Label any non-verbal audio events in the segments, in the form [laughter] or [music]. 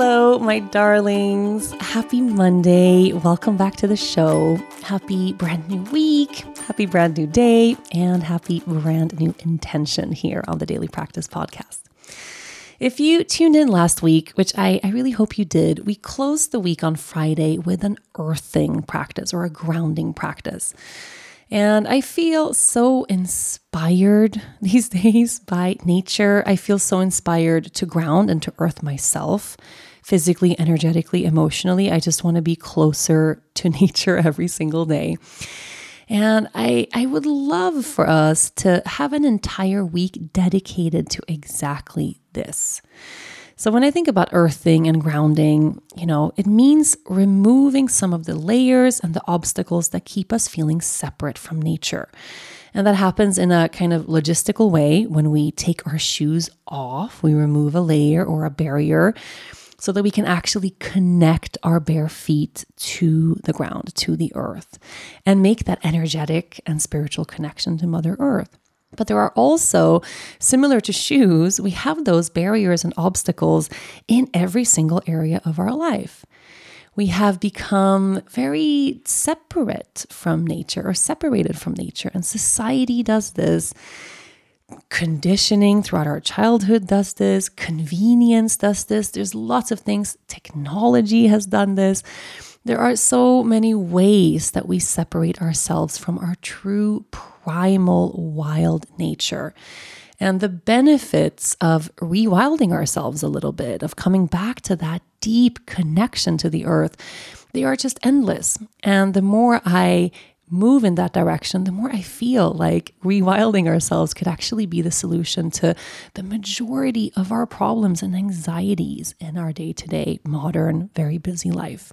Hello, my darlings. Happy Monday. Welcome back to the show. Happy brand new week, happy brand new day, and happy brand new intention here on the Daily Practice Podcast. If you tuned in last week, which I, I really hope you did, we closed the week on Friday with an earthing practice or a grounding practice. And I feel so inspired [laughs] these days by nature. I feel so inspired to ground and to earth myself physically, energetically, emotionally. I just want to be closer [laughs] to nature every single day. And I, I would love for us to have an entire week dedicated to exactly this. So, when I think about earthing and grounding, you know, it means removing some of the layers and the obstacles that keep us feeling separate from nature. And that happens in a kind of logistical way when we take our shoes off, we remove a layer or a barrier so that we can actually connect our bare feet to the ground, to the earth, and make that energetic and spiritual connection to Mother Earth. But there are also, similar to shoes, we have those barriers and obstacles in every single area of our life. We have become very separate from nature or separated from nature, and society does this conditioning throughout our childhood does this, convenience does this. There's lots of things. Technology has done this. There are so many ways that we separate ourselves from our true primal wild nature. And the benefits of rewilding ourselves a little bit, of coming back to that deep connection to the earth, they are just endless. And the more I move in that direction, the more I feel like rewilding ourselves could actually be the solution to the majority of our problems and anxieties in our day to day, modern, very busy life.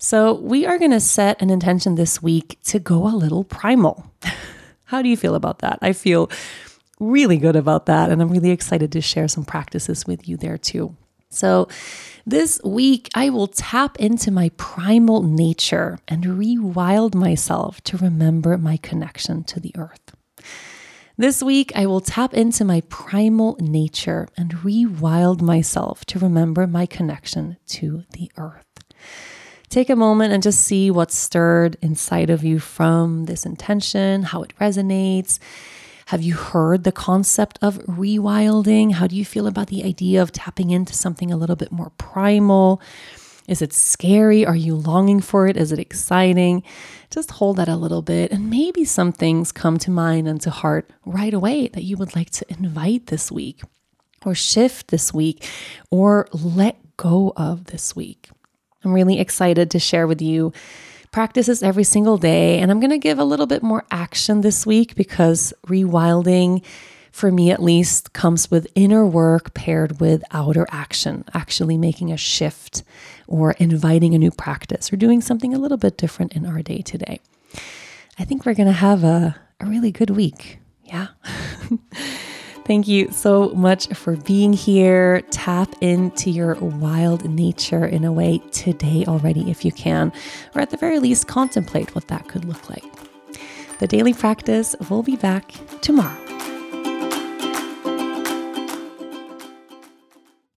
So, we are going to set an intention this week to go a little primal. [laughs] How do you feel about that? I feel really good about that. And I'm really excited to share some practices with you there too. So, this week, I will tap into my primal nature and rewild myself to remember my connection to the earth. This week, I will tap into my primal nature and rewild myself to remember my connection to the earth. Take a moment and just see what's stirred inside of you from this intention, how it resonates have you heard the concept of rewilding? How do you feel about the idea of tapping into something a little bit more primal? Is it scary? Are you longing for it? Is it exciting? Just hold that a little bit, and maybe some things come to mind and to heart right away that you would like to invite this week, or shift this week, or let go of this week. I'm really excited to share with you practices every single day. And I'm going to give a little bit more action this week because rewilding, for me at least, comes with inner work paired with outer action, actually making a shift or inviting a new practice or doing something a little bit different in our day today. I think we're going to have a, a really good week. Yeah. [laughs] Thank you so much for being here. Tap into your wild nature in a way today already, if you can, or at the very least, contemplate what that could look like. The daily practice will be back tomorrow.